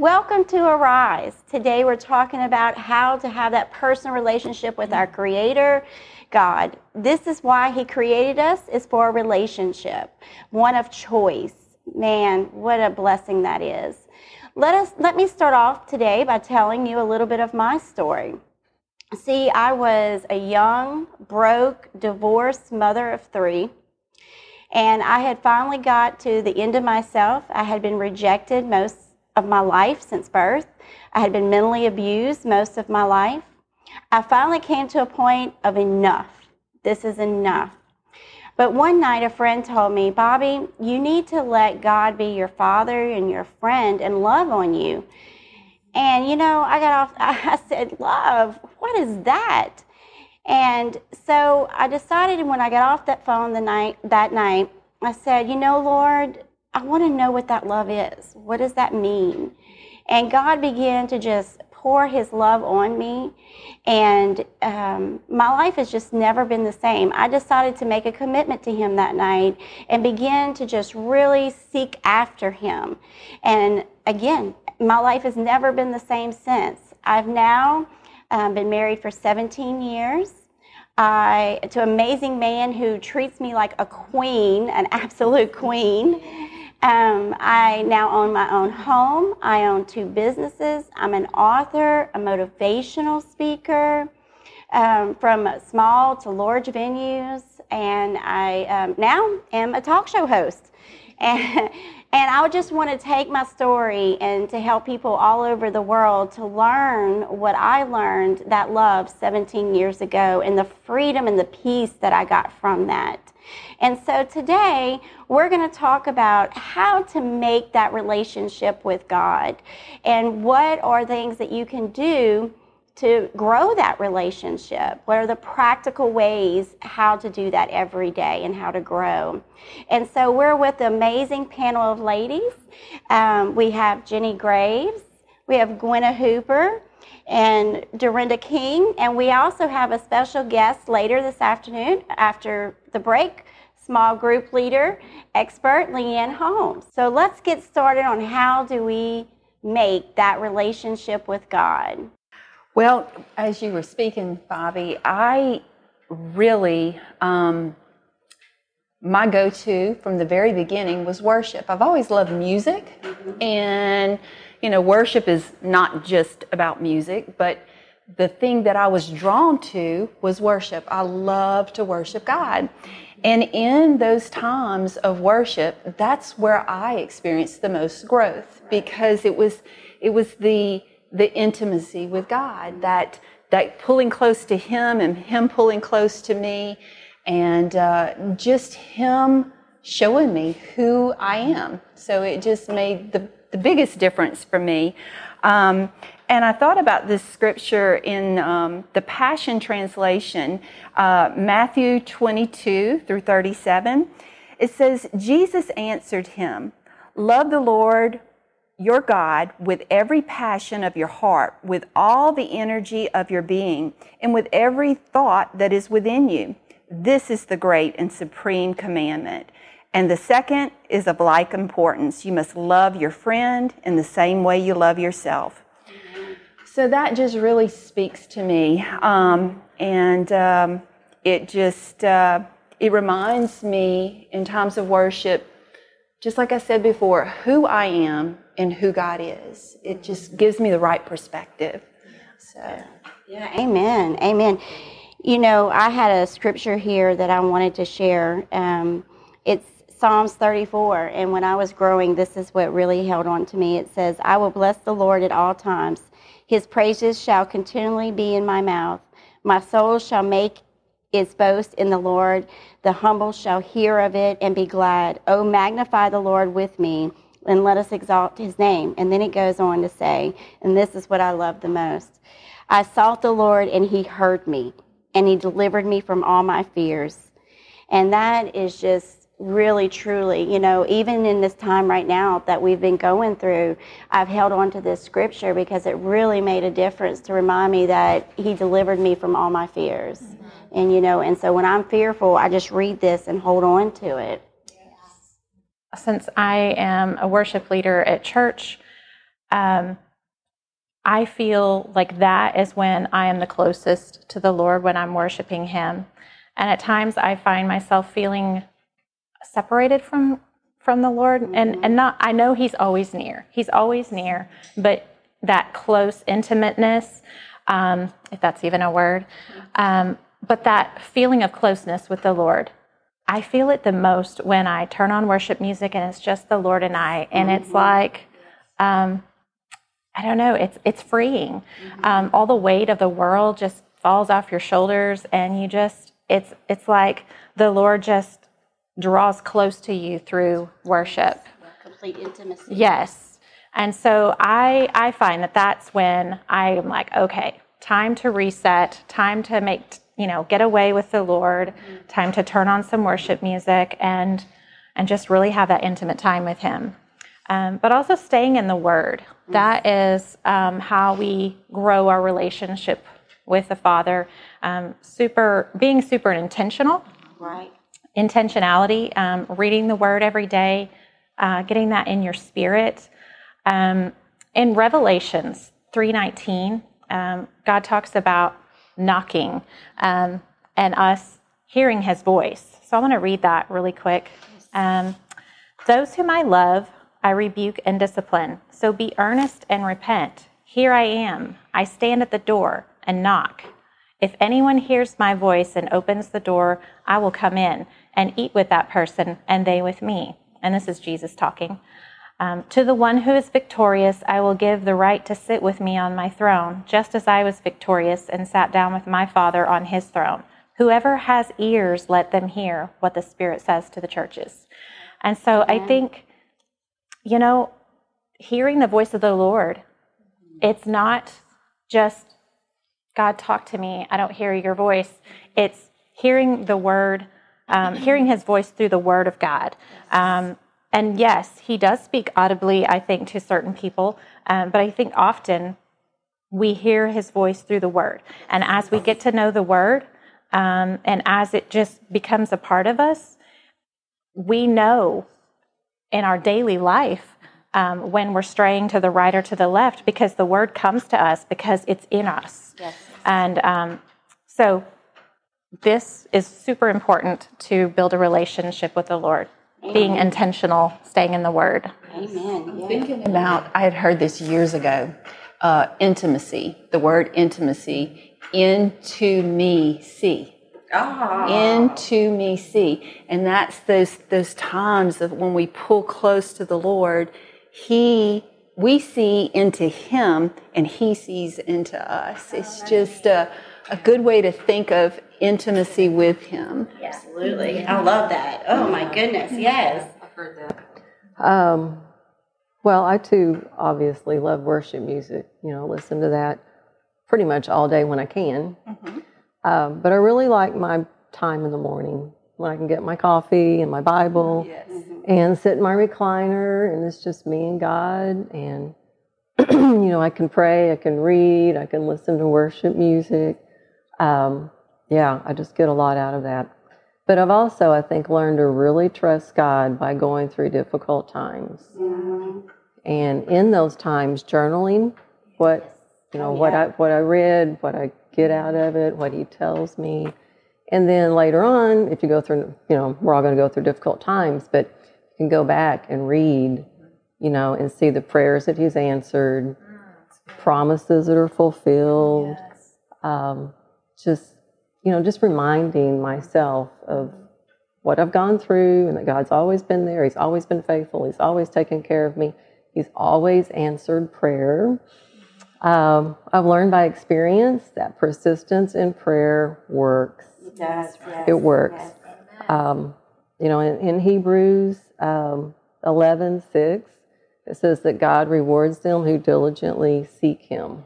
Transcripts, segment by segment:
Welcome to Arise. Today we're talking about how to have that personal relationship with our Creator, God. This is why He created us, is for a relationship, one of choice. Man, what a blessing that is. Let us let me start off today by telling you a little bit of my story. See, I was a young, broke, divorced mother of three. And I had finally got to the end of myself. I had been rejected most of my life since birth. I had been mentally abused most of my life. I finally came to a point of enough. This is enough. But one night, a friend told me, Bobby, you need to let God be your father and your friend and love on you. And, you know, I got off, I said, Love, what is that? And so I decided when I got off that phone the night, that night, I said, You know, Lord, I want to know what that love is. What does that mean? And God began to just pour His love on me. And um, my life has just never been the same. I decided to make a commitment to Him that night and begin to just really seek after Him. And again, my life has never been the same since. I've now um, been married for 17 years. I, to an amazing man who treats me like a queen, an absolute queen. Um, I now own my own home. I own two businesses. I'm an author, a motivational speaker, um, from small to large venues, and I um, now am a talk show host. And, and I just want to take my story and to help people all over the world to learn what I learned that love 17 years ago and the freedom and the peace that I got from that. And so today we're going to talk about how to make that relationship with God and what are things that you can do to grow that relationship? What are the practical ways how to do that every day and how to grow? And so we're with the amazing panel of ladies. Um, we have Jenny Graves, we have Gwenna Hooper, and Dorinda King, and we also have a special guest later this afternoon after the break small group leader, expert Leanne Holmes. So let's get started on how do we make that relationship with God. Well, as you were speaking, Bobby, I really, um, my go to from the very beginning was worship. I've always loved music, mm-hmm. and, you know, worship is not just about music, but the thing that I was drawn to was worship. I love to worship God. And in those times of worship, that's where I experienced the most growth because it was it was the the intimacy with God that that pulling close to Him and Him pulling close to me, and uh, just Him showing me who I am. So it just made the the biggest difference for me. Um, and I thought about this scripture in um, the Passion Translation, uh, Matthew 22 through 37. It says, Jesus answered him, Love the Lord your God with every passion of your heart, with all the energy of your being, and with every thought that is within you. This is the great and supreme commandment. And the second is of like importance. You must love your friend in the same way you love yourself. So that just really speaks to me, um, and um, it just uh, it reminds me in times of worship, just like I said before, who I am and who God is. It just gives me the right perspective. So yeah, amen, amen. You know, I had a scripture here that I wanted to share. Um, it's Psalms 34, and when I was growing, this is what really held on to me. It says, "I will bless the Lord at all times." His praises shall continually be in my mouth. My soul shall make its boast in the Lord. The humble shall hear of it and be glad. Oh, magnify the Lord with me and let us exalt his name. And then it goes on to say, and this is what I love the most I sought the Lord and he heard me and he delivered me from all my fears. And that is just really truly you know even in this time right now that we've been going through i've held on to this scripture because it really made a difference to remind me that he delivered me from all my fears mm-hmm. and you know and so when i'm fearful i just read this and hold on to it since i am a worship leader at church um, I feel like that is when I am the closest to the Lord when I'm worshiping Him. And at times I find myself feeling separated from from the Lord mm-hmm. and and not I know he's always near. He's always near, but that close intimateness um, if that's even a word, um, but that feeling of closeness with the Lord. I feel it the most when I turn on worship music and it's just the Lord and I, and mm-hmm. it's like, um, I don't know, it's it's freeing. Mm-hmm. Um, all the weight of the world just falls off your shoulders, and you just it's it's like the Lord just draws close to you through worship. Complete intimacy. Yes. And so I I find that that's when I am like, okay, time to reset, time to make, you know, get away with the Lord, mm-hmm. time to turn on some worship music and and just really have that intimate time with him. Um, but also staying in the Word. Mm-hmm. That is um, how we grow our relationship with the Father. Um, super, being super intentional. Right intentionality, um, reading the Word every day, uh, getting that in your spirit. Um, in Revelations 3:19, um, God talks about knocking um, and us hearing His voice. So I want to read that really quick. Um, Those whom I love, I rebuke and discipline. So be earnest and repent. Here I am. I stand at the door and knock. If anyone hears my voice and opens the door, I will come in and eat with that person and they with me. And this is Jesus talking. Um, to the one who is victorious, I will give the right to sit with me on my throne, just as I was victorious and sat down with my Father on his throne. Whoever has ears, let them hear what the Spirit says to the churches. And so. I think, you know, hearing the voice of the Lord, it's not just God talk to me, I don't hear your voice. It's hearing the word um, hearing his voice through the word of God. Um, and yes, he does speak audibly, I think, to certain people, um, but I think often we hear his voice through the word. And as we get to know the word, um, and as it just becomes a part of us, we know in our daily life um, when we're straying to the right or to the left because the word comes to us because it's in us. Yes. And um, so this is super important to build a relationship with the Lord. Amen. Being intentional, staying in the Word. Amen. Yeah. Thinking about, I had heard this years ago. Uh, intimacy, the word intimacy, into me see. Oh. Into me see, and that's those those times of when we pull close to the Lord. He we see into Him, and He sees into us. It's just a a good way to think of intimacy with Him. Absolutely. I love that. Oh my goodness. Yes. I've heard that. Um, well, I too obviously love worship music. You know, listen to that pretty much all day when I can. Mm-hmm. Um, but I really like my time in the morning when I can get my coffee and my Bible yes. mm-hmm. and sit in my recliner and it's just me and God and you know I can pray, I can read, I can listen to worship music. Um, yeah, I just get a lot out of that. But I've also, I think, learned to really trust God by going through difficult times. Mm-hmm. And in those times, journaling what you know, oh, yeah. what I what I read, what I get out of it, what He tells me, and then later on, if you go through, you know, we're all going to go through difficult times, but you can go back and read, you know, and see the prayers that He's answered, promises that are fulfilled. Yes. Um, just you know just reminding myself of what I've gone through and that God's always been there. He's always been faithful. He's always taken care of me. He's always answered prayer. Um, I've learned by experience that persistence in prayer works. It does. Yes. It works. Yes. Um, you know, in, in Hebrews um, 11 6, it says that God rewards them who diligently seek Him.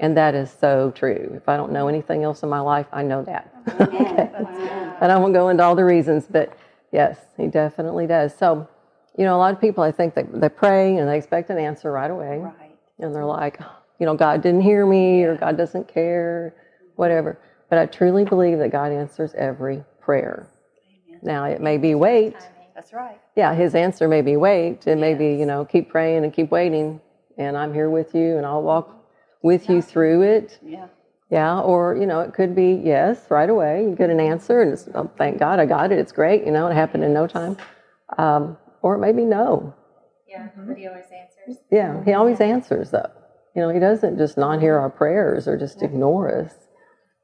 And that is so true. If I don't know anything else in my life, I know that. okay. And I won't go into all the reasons, but yes, he definitely does. So, you know, a lot of people, I think, they, they pray and they expect an answer right away. Right. And they're like, you know, God didn't hear me or God doesn't care, whatever. But I truly believe that God answers every prayer. Amen. Now, it may be wait. That's right. Yeah, his answer may be wait. It yes. may be, you know, keep praying and keep waiting and I'm here with you, and I'll walk with you through it. Yeah. Yeah, or you know, it could be yes right away. You get an answer, and it's, oh, thank God I got it. It's great. You know, it happened in no time. Um, or it may be no. Yeah, but he always answers. Yeah, he always answers though. You know, he doesn't just not hear our prayers or just ignore us.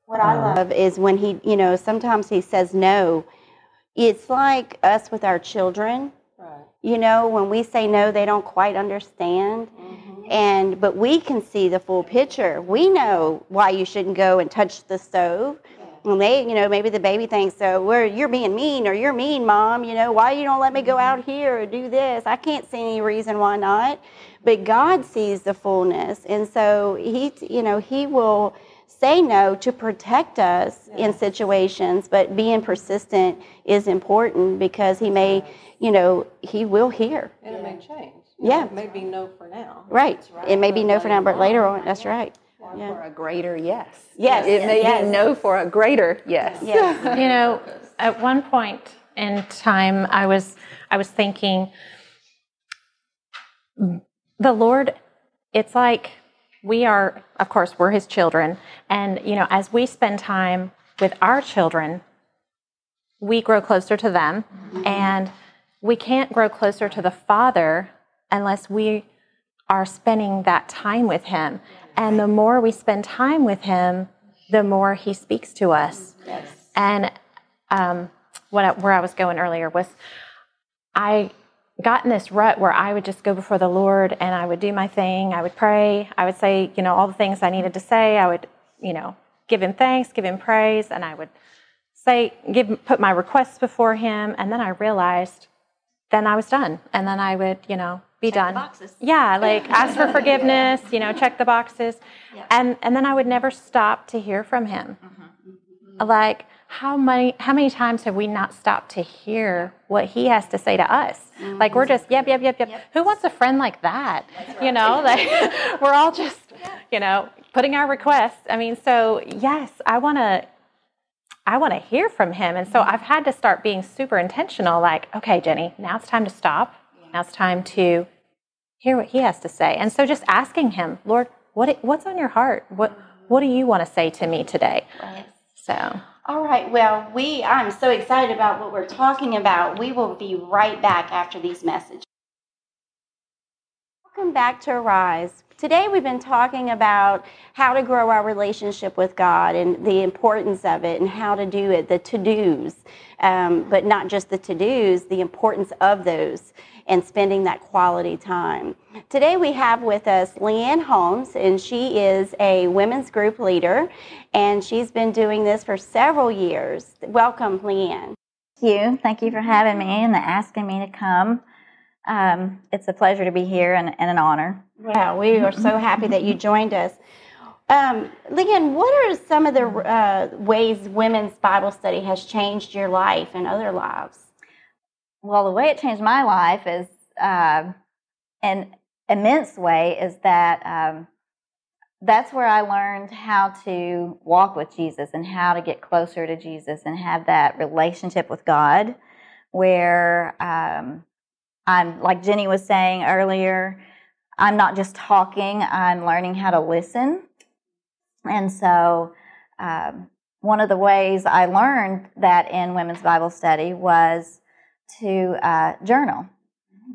What I love is when he, you know, sometimes he says no. It's like us with our children. You know, when we say no, they don't quite understand. Mm-hmm. And but we can see the full picture. We know why you shouldn't go and touch the stove. And they, you know, maybe the baby thinks, oh, so where you're being mean or you're mean, mom, you know, why you don't let me go mm-hmm. out here or do this? I can't see any reason why not. But God sees the fullness. And so he, you know, he will say no to protect us in situations, but being persistent is important because he may, you know, he will hear. And it may change. Yeah. It may be no for now. Right. It may be no for now, but later on, that's right. Yeah. For a greater yes. Yes, It may yes. be no for a greater yes. Yes. You know, at one point in time, I was I was thinking, mm, the Lord. It's like we are, of course, we're His children, and you know, as we spend time with our children, we grow closer to them, and we can't grow closer to the Father unless we are spending that time with Him. And the more we spend time with Him, the more He speaks to us. Yes. And um, what I, where I was going earlier was I got in this rut where I would just go before the Lord and I would do my thing. I would pray. I would say, you know, all the things I needed to say. I would, you know, give Him thanks, give Him praise, and I would say, give, put my requests before Him. And then I realized, then I was done, and then I would, you know, be done. boxes. Yeah, like ask for forgiveness, you know, check the boxes, Yeah. and and then I would never stop to hear from Him. Mm-hmm. Like how many how many times have we not stopped to hear what He has to say to us? Mm-hmm. Like we're just yep yep yep yep. Who wants a friend like that? You know, like we're all just you know putting our requests. I mean, so yes, I want to I want to hear from him. And so mm-hmm. I've had to start being super intentional like, okay, Jenny, now it's time to stop. Now it's time to hear what he has to say. And so just asking him, Lord, what what's on your heart? What mm-hmm. what do you want to say to me today? So, All right. Well, we I'm so excited about what we're talking about. We will be right back after these messages. Welcome back to Arise. Today we've been talking about how to grow our relationship with God and the importance of it and how to do it, the to-dos, um, but not just the to-dos, the importance of those and spending that quality time. Today we have with us Leanne Holmes, and she is a women's group leader, and she's been doing this for several years. Welcome, Leanne. Thank you. Thank you for having me and asking me to come. Um, it's a pleasure to be here and, and an honor. Wow, we are so happy that you joined us. Um, Leanne, what are some of the uh, ways women's Bible study has changed your life and other lives? Well, the way it changed my life is, uh, an immense way, is that um, that's where I learned how to walk with Jesus and how to get closer to Jesus and have that relationship with God, where um, I'm like Jenny was saying earlier. I'm not just talking; I'm learning how to listen, and so. Um, one of the ways I learned that in women's Bible study was to uh, journal.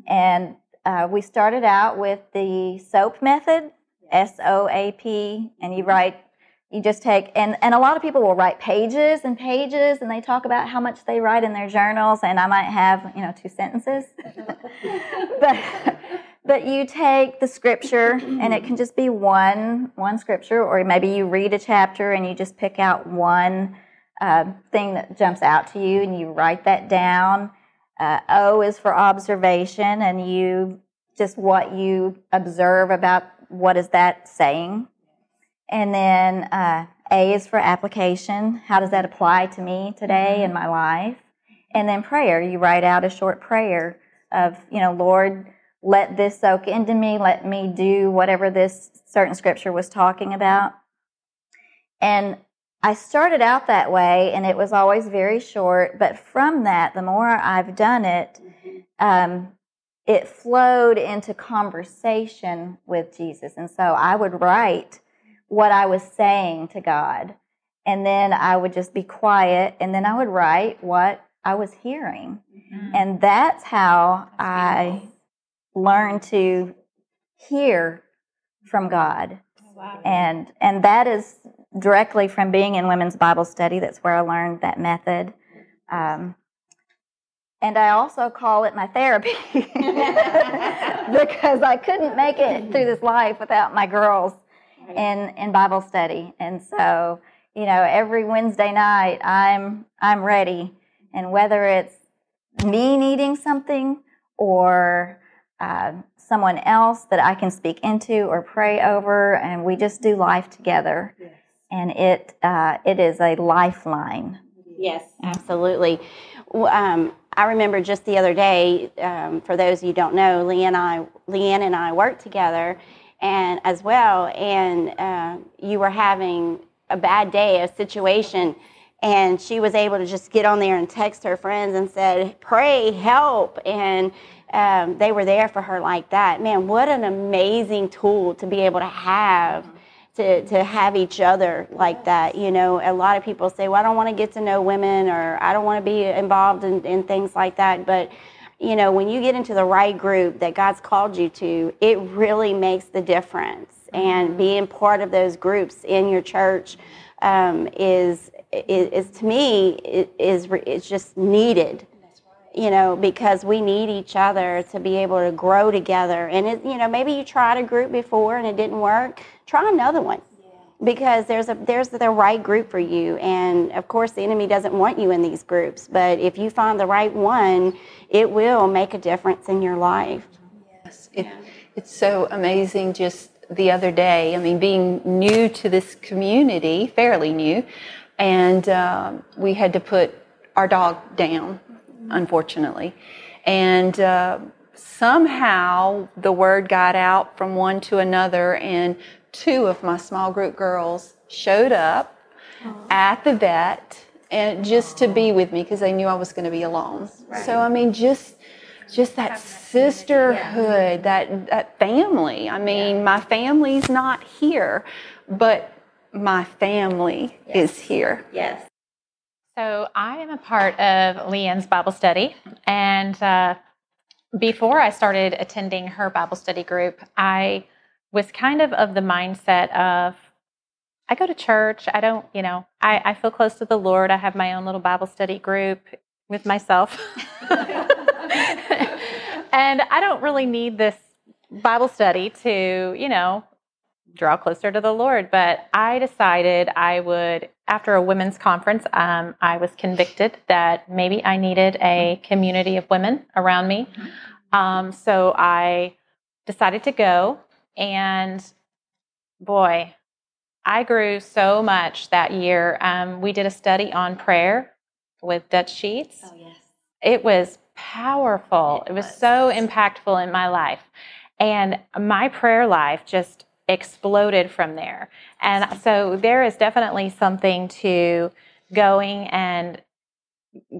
And uh, we started out with the SOAP method, S O A P, and you write, you just take, and, and a lot of people will write pages and pages, and they talk about how much they write in their journals, and I might have, you know, two sentences. but, but you take the scripture, and it can just be one, one scripture, or maybe you read a chapter and you just pick out one uh, thing that jumps out to you, and you write that down. Uh, o is for observation, and you just what you observe about what is that saying. And then uh, A is for application. How does that apply to me today in my life? And then prayer. You write out a short prayer of, you know, Lord, let this soak into me. Let me do whatever this certain scripture was talking about. And I started out that way, and it was always very short. But from that, the more I've done it, um, it flowed into conversation with Jesus. And so I would write what I was saying to God. And then I would just be quiet. And then I would write what I was hearing. Mm-hmm. And that's how that's I learned to hear from God. Oh, wow. And and that is directly from being in women's Bible study. That's where I learned that method. Um, and I also call it my therapy because I couldn't make it through this life without my girls in in Bible study. And so, you know, every Wednesday night I'm I'm ready. And whether it's me needing something or uh, someone else that I can speak into or pray over, and we just do life together. Yes. And it uh, it is a lifeline. Yes, absolutely. Um, I remember just the other day. Um, for those of you who don't know, Leanne and I, Leanne and I worked together, and as well. And uh, you were having a bad day, a situation, and she was able to just get on there and text her friends and said, "Pray, help!" and um, they were there for her like that. Man, what an amazing tool to be able to have. To, to have each other like that. You know, a lot of people say, well, I don't want to get to know women or I don't want to be involved in, in things like that. But, you know, when you get into the right group that God's called you to, it really makes the difference. And mm-hmm. being part of those groups in your church um, is, is, is, to me, is, is just needed you know, because we need each other to be able to grow together. And it, you know, maybe you tried a group before and it didn't work. Try another one because there's a there's the right group for you. And of course, the enemy doesn't want you in these groups. But if you find the right one, it will make a difference in your life. Yes, it, it's so amazing. Just the other day, I mean, being new to this community, fairly new, and um, we had to put our dog down unfortunately. And uh, somehow the word got out from one to another, and two of my small group girls showed up Aww. at the vet and just to be with me because they knew I was going to be alone. Right. So I mean, just just that sisterhood, that that family. I mean, yeah. my family's not here, but my family yes. is here. Yes. So I am a part of Leanne's Bible study, and uh, before I started attending her Bible study group, I was kind of of the mindset of I go to church. I don't, you know, I, I feel close to the Lord. I have my own little Bible study group with myself. and I don't really need this Bible study to, you know, draw closer to the Lord. But I decided I would, after a women's conference, um, I was convicted that maybe I needed a community of women around me. Um, so I decided to go, and boy, I grew so much that year. Um, we did a study on prayer with Dutch Sheets. Oh, yes. It was powerful. It, it was. was so impactful in my life. And my prayer life just exploded from there. And so there is definitely something to going and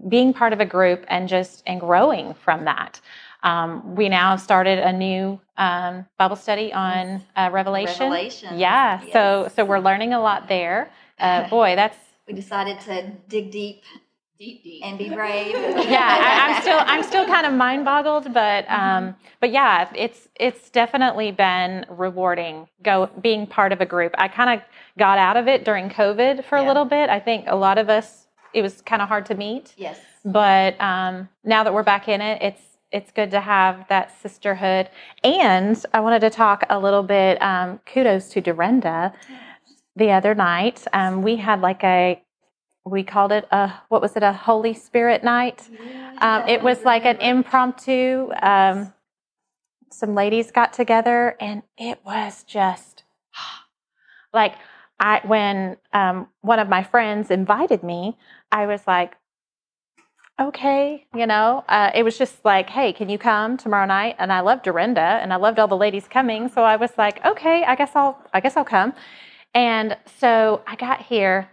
being part of a group and just and growing from that. Um, we now started a new um, Bible study on uh, Revelation. Revelation. Yeah. Yes. So so we're learning a lot there. Uh, boy, that's. We decided to dig deep deep, deep, and be brave. yeah, I, am still I'm still kind of mind boggled, but um, mm-hmm. but yeah, it's it's definitely been rewarding go being part of a group. I kind of got out of it during COVID for yeah. a little bit. I think a lot of us it was kind of hard to meet. Yes. But um, now that we're back in it, it's it's good to have that sisterhood. And I wanted to talk a little bit. Um, kudos to Dorinda. The other night, um, we had like a we called it a what was it a Holy Spirit night? Um, it was like an impromptu. Um, some ladies got together, and it was just like I when um, one of my friends invited me, I was like, okay, you know, uh, it was just like, hey, can you come tomorrow night? And I loved Dorinda, and I loved all the ladies coming, so I was like, okay, I guess I'll I guess I'll come. And so I got here,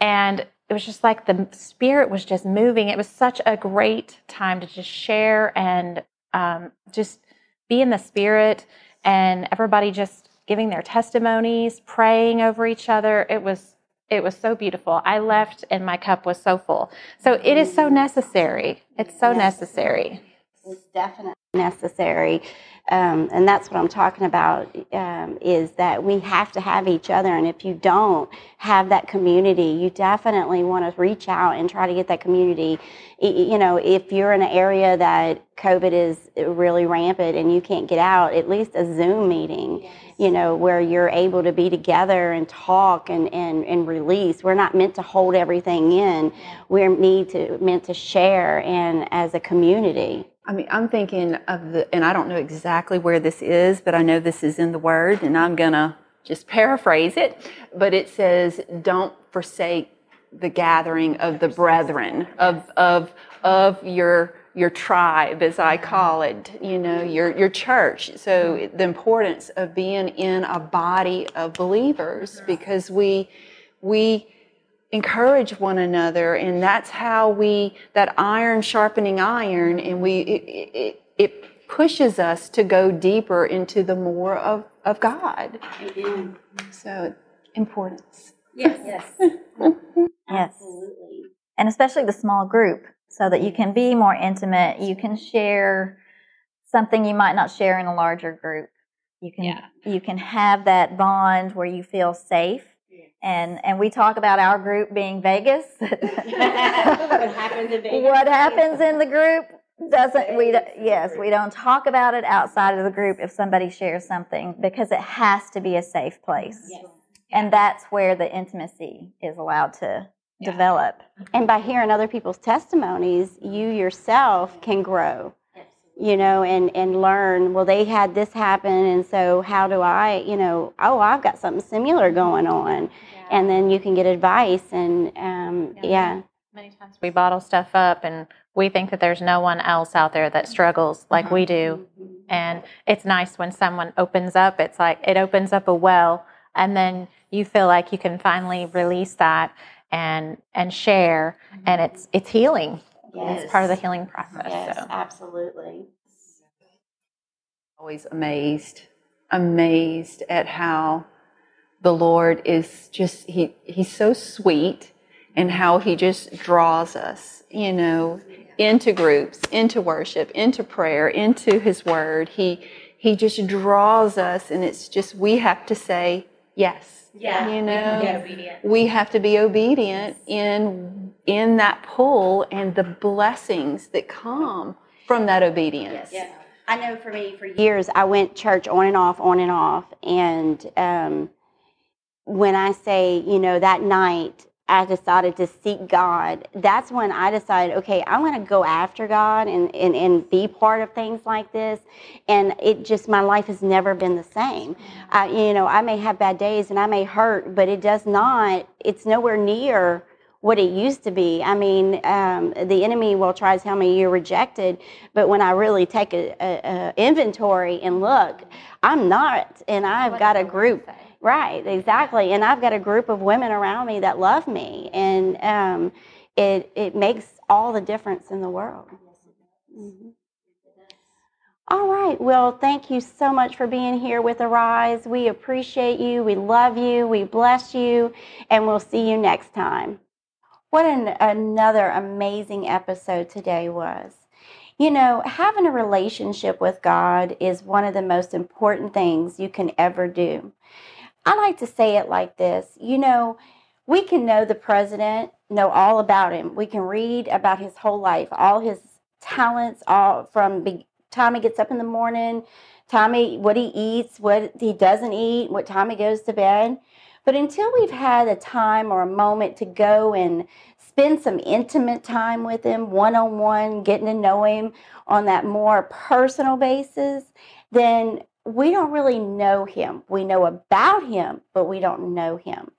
and it was just like the spirit was just moving. It was such a great time to just share and um, just be in the spirit and everybody just giving their testimonies, praying over each other. It was it was so beautiful. I left and my cup was so full. So it is so necessary. It's so necessary. It's definitely necessary. Um, and that's what I'm talking about um, is that we have to have each other. And if you don't have that community, you definitely want to reach out and try to get that community. You know, if you're in an area that COVID is really rampant and you can't get out, at least a Zoom meeting, yes. you know, where you're able to be together and talk and, and, and release. We're not meant to hold everything in. We're need to meant to share and as a community. I mean, I'm thinking of the, and I don't know exactly where this is, but I know this is in the Word, and I'm going to just paraphrase it. But it says, don't forsake the gathering of the brethren, of, of, of your, your tribe, as I call it, you know, your, your church. So the importance of being in a body of believers because we, we, encourage one another and that's how we that iron sharpening iron and we it, it, it pushes us to go deeper into the more of, of god. Amen. so importance. Yes. Yes. Yes. And especially the small group so that you can be more intimate you can share something you might not share in a larger group. You can yeah. you can have that bond where you feel safe and and we talk about our group being Vegas. what happens in Vegas? What happens in the group doesn't we yes we don't talk about it outside of the group if somebody shares something because it has to be a safe place yes. and that's where the intimacy is allowed to yeah. develop and by hearing other people's testimonies you yourself can grow you know, and, and learn, well, they had this happen, and so how do I, you know, oh, I've got something similar going on. Yeah. And then you can get advice, and um, yeah. yeah. Many times we bottle stuff up, and we think that there's no one else out there that struggles like mm-hmm. we do. Mm-hmm. And it's nice when someone opens up, it's like it opens up a well, and then you feel like you can finally release that and and share mm-hmm. and it's it's healing Yes. It's part of the healing process. Yes, so. absolutely. Always amazed, amazed at how the Lord is just, he, he's so sweet and how he just draws us, you know, into groups, into worship, into prayer, into his word. He, he just draws us and it's just, we have to say yes yeah. You know, we have to be obedient in in that pull and the blessings that come from that obedience. Yes. I know for me, for years, I went church on and off, on and off, and um, when I say, you know, that night I decided to seek God, that's when I decided, okay, I'm going to go after God and, and, and be part of things like this. And it just, my life has never been the same. I, you know, I may have bad days and I may hurt, but it does not, it's nowhere near what it used to be. I mean, um, the enemy will try to tell me you're rejected, but when I really take a, a, a inventory and look, I'm not, and I've got a group. Right, exactly. And I've got a group of women around me that love me, and um, it it makes all the difference in the world. Mm-hmm. All right. Well, thank you so much for being here with Arise. We appreciate you. We love you. We bless you, and we'll see you next time. What an, another amazing episode today was. You know, having a relationship with God is one of the most important things you can ever do. I like to say it like this you know, we can know the president, know all about him. We can read about his whole life, all his talents, all from be, time he gets up in the morning, time he, what he eats, what he doesn't eat, what time he goes to bed. But until we've had a time or a moment to go and spend some intimate time with him, one on one, getting to know him on that more personal basis, then we don't really know him. We know about him, but we don't know him.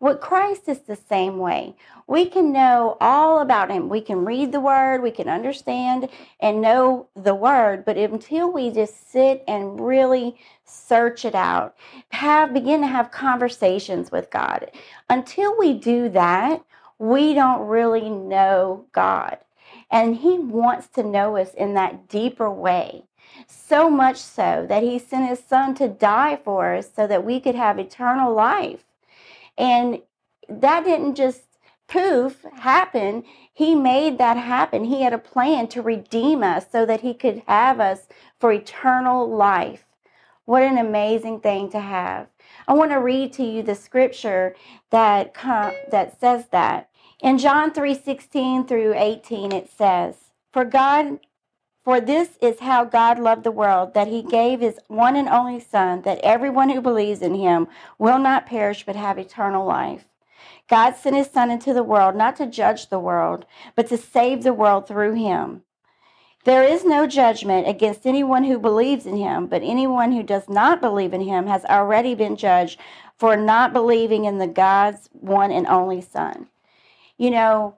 With Christ is the same way. We can know all about him. We can read the word, we can understand and know the word, but until we just sit and really search it out, have begin to have conversations with God. Until we do that, we don't really know God. And He wants to know us in that deeper way. So much so that He sent His Son to die for us so that we could have eternal life. And that didn't just poof happen. He made that happen. He had a plan to redeem us so that He could have us for eternal life. What an amazing thing to have. I want to read to you the scripture that that says that. In John 3:16 through 18 it says, "For God for this is how God loved the world that he gave his one and only son that everyone who believes in him will not perish but have eternal life." God sent his son into the world not to judge the world, but to save the world through him. There is no judgment against anyone who believes in him, but anyone who does not believe in him has already been judged for not believing in the God's one and only Son. You know,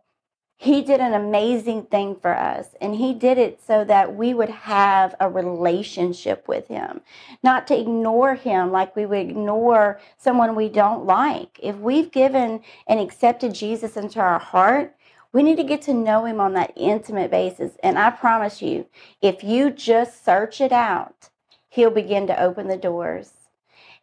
he did an amazing thing for us, and he did it so that we would have a relationship with him, not to ignore him like we would ignore someone we don't like. If we've given and accepted Jesus into our heart, we need to get to know him on that intimate basis. And I promise you, if you just search it out, he'll begin to open the doors.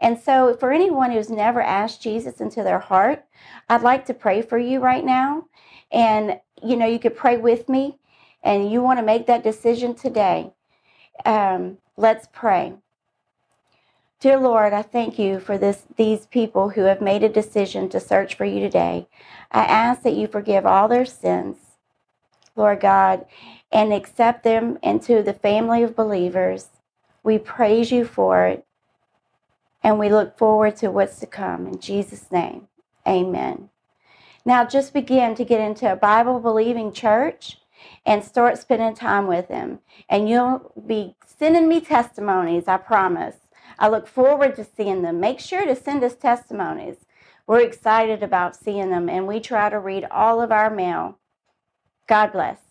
And so, for anyone who's never asked Jesus into their heart, I'd like to pray for you right now. And, you know, you could pray with me and you want to make that decision today. Um, let's pray. Dear Lord, I thank you for this, these people who have made a decision to search for you today. I ask that you forgive all their sins, Lord God, and accept them into the family of believers. We praise you for it, and we look forward to what's to come. In Jesus' name, amen. Now, just begin to get into a Bible believing church and start spending time with them. And you'll be sending me testimonies, I promise. I look forward to seeing them. Make sure to send us testimonies. We're excited about seeing them, and we try to read all of our mail. God bless.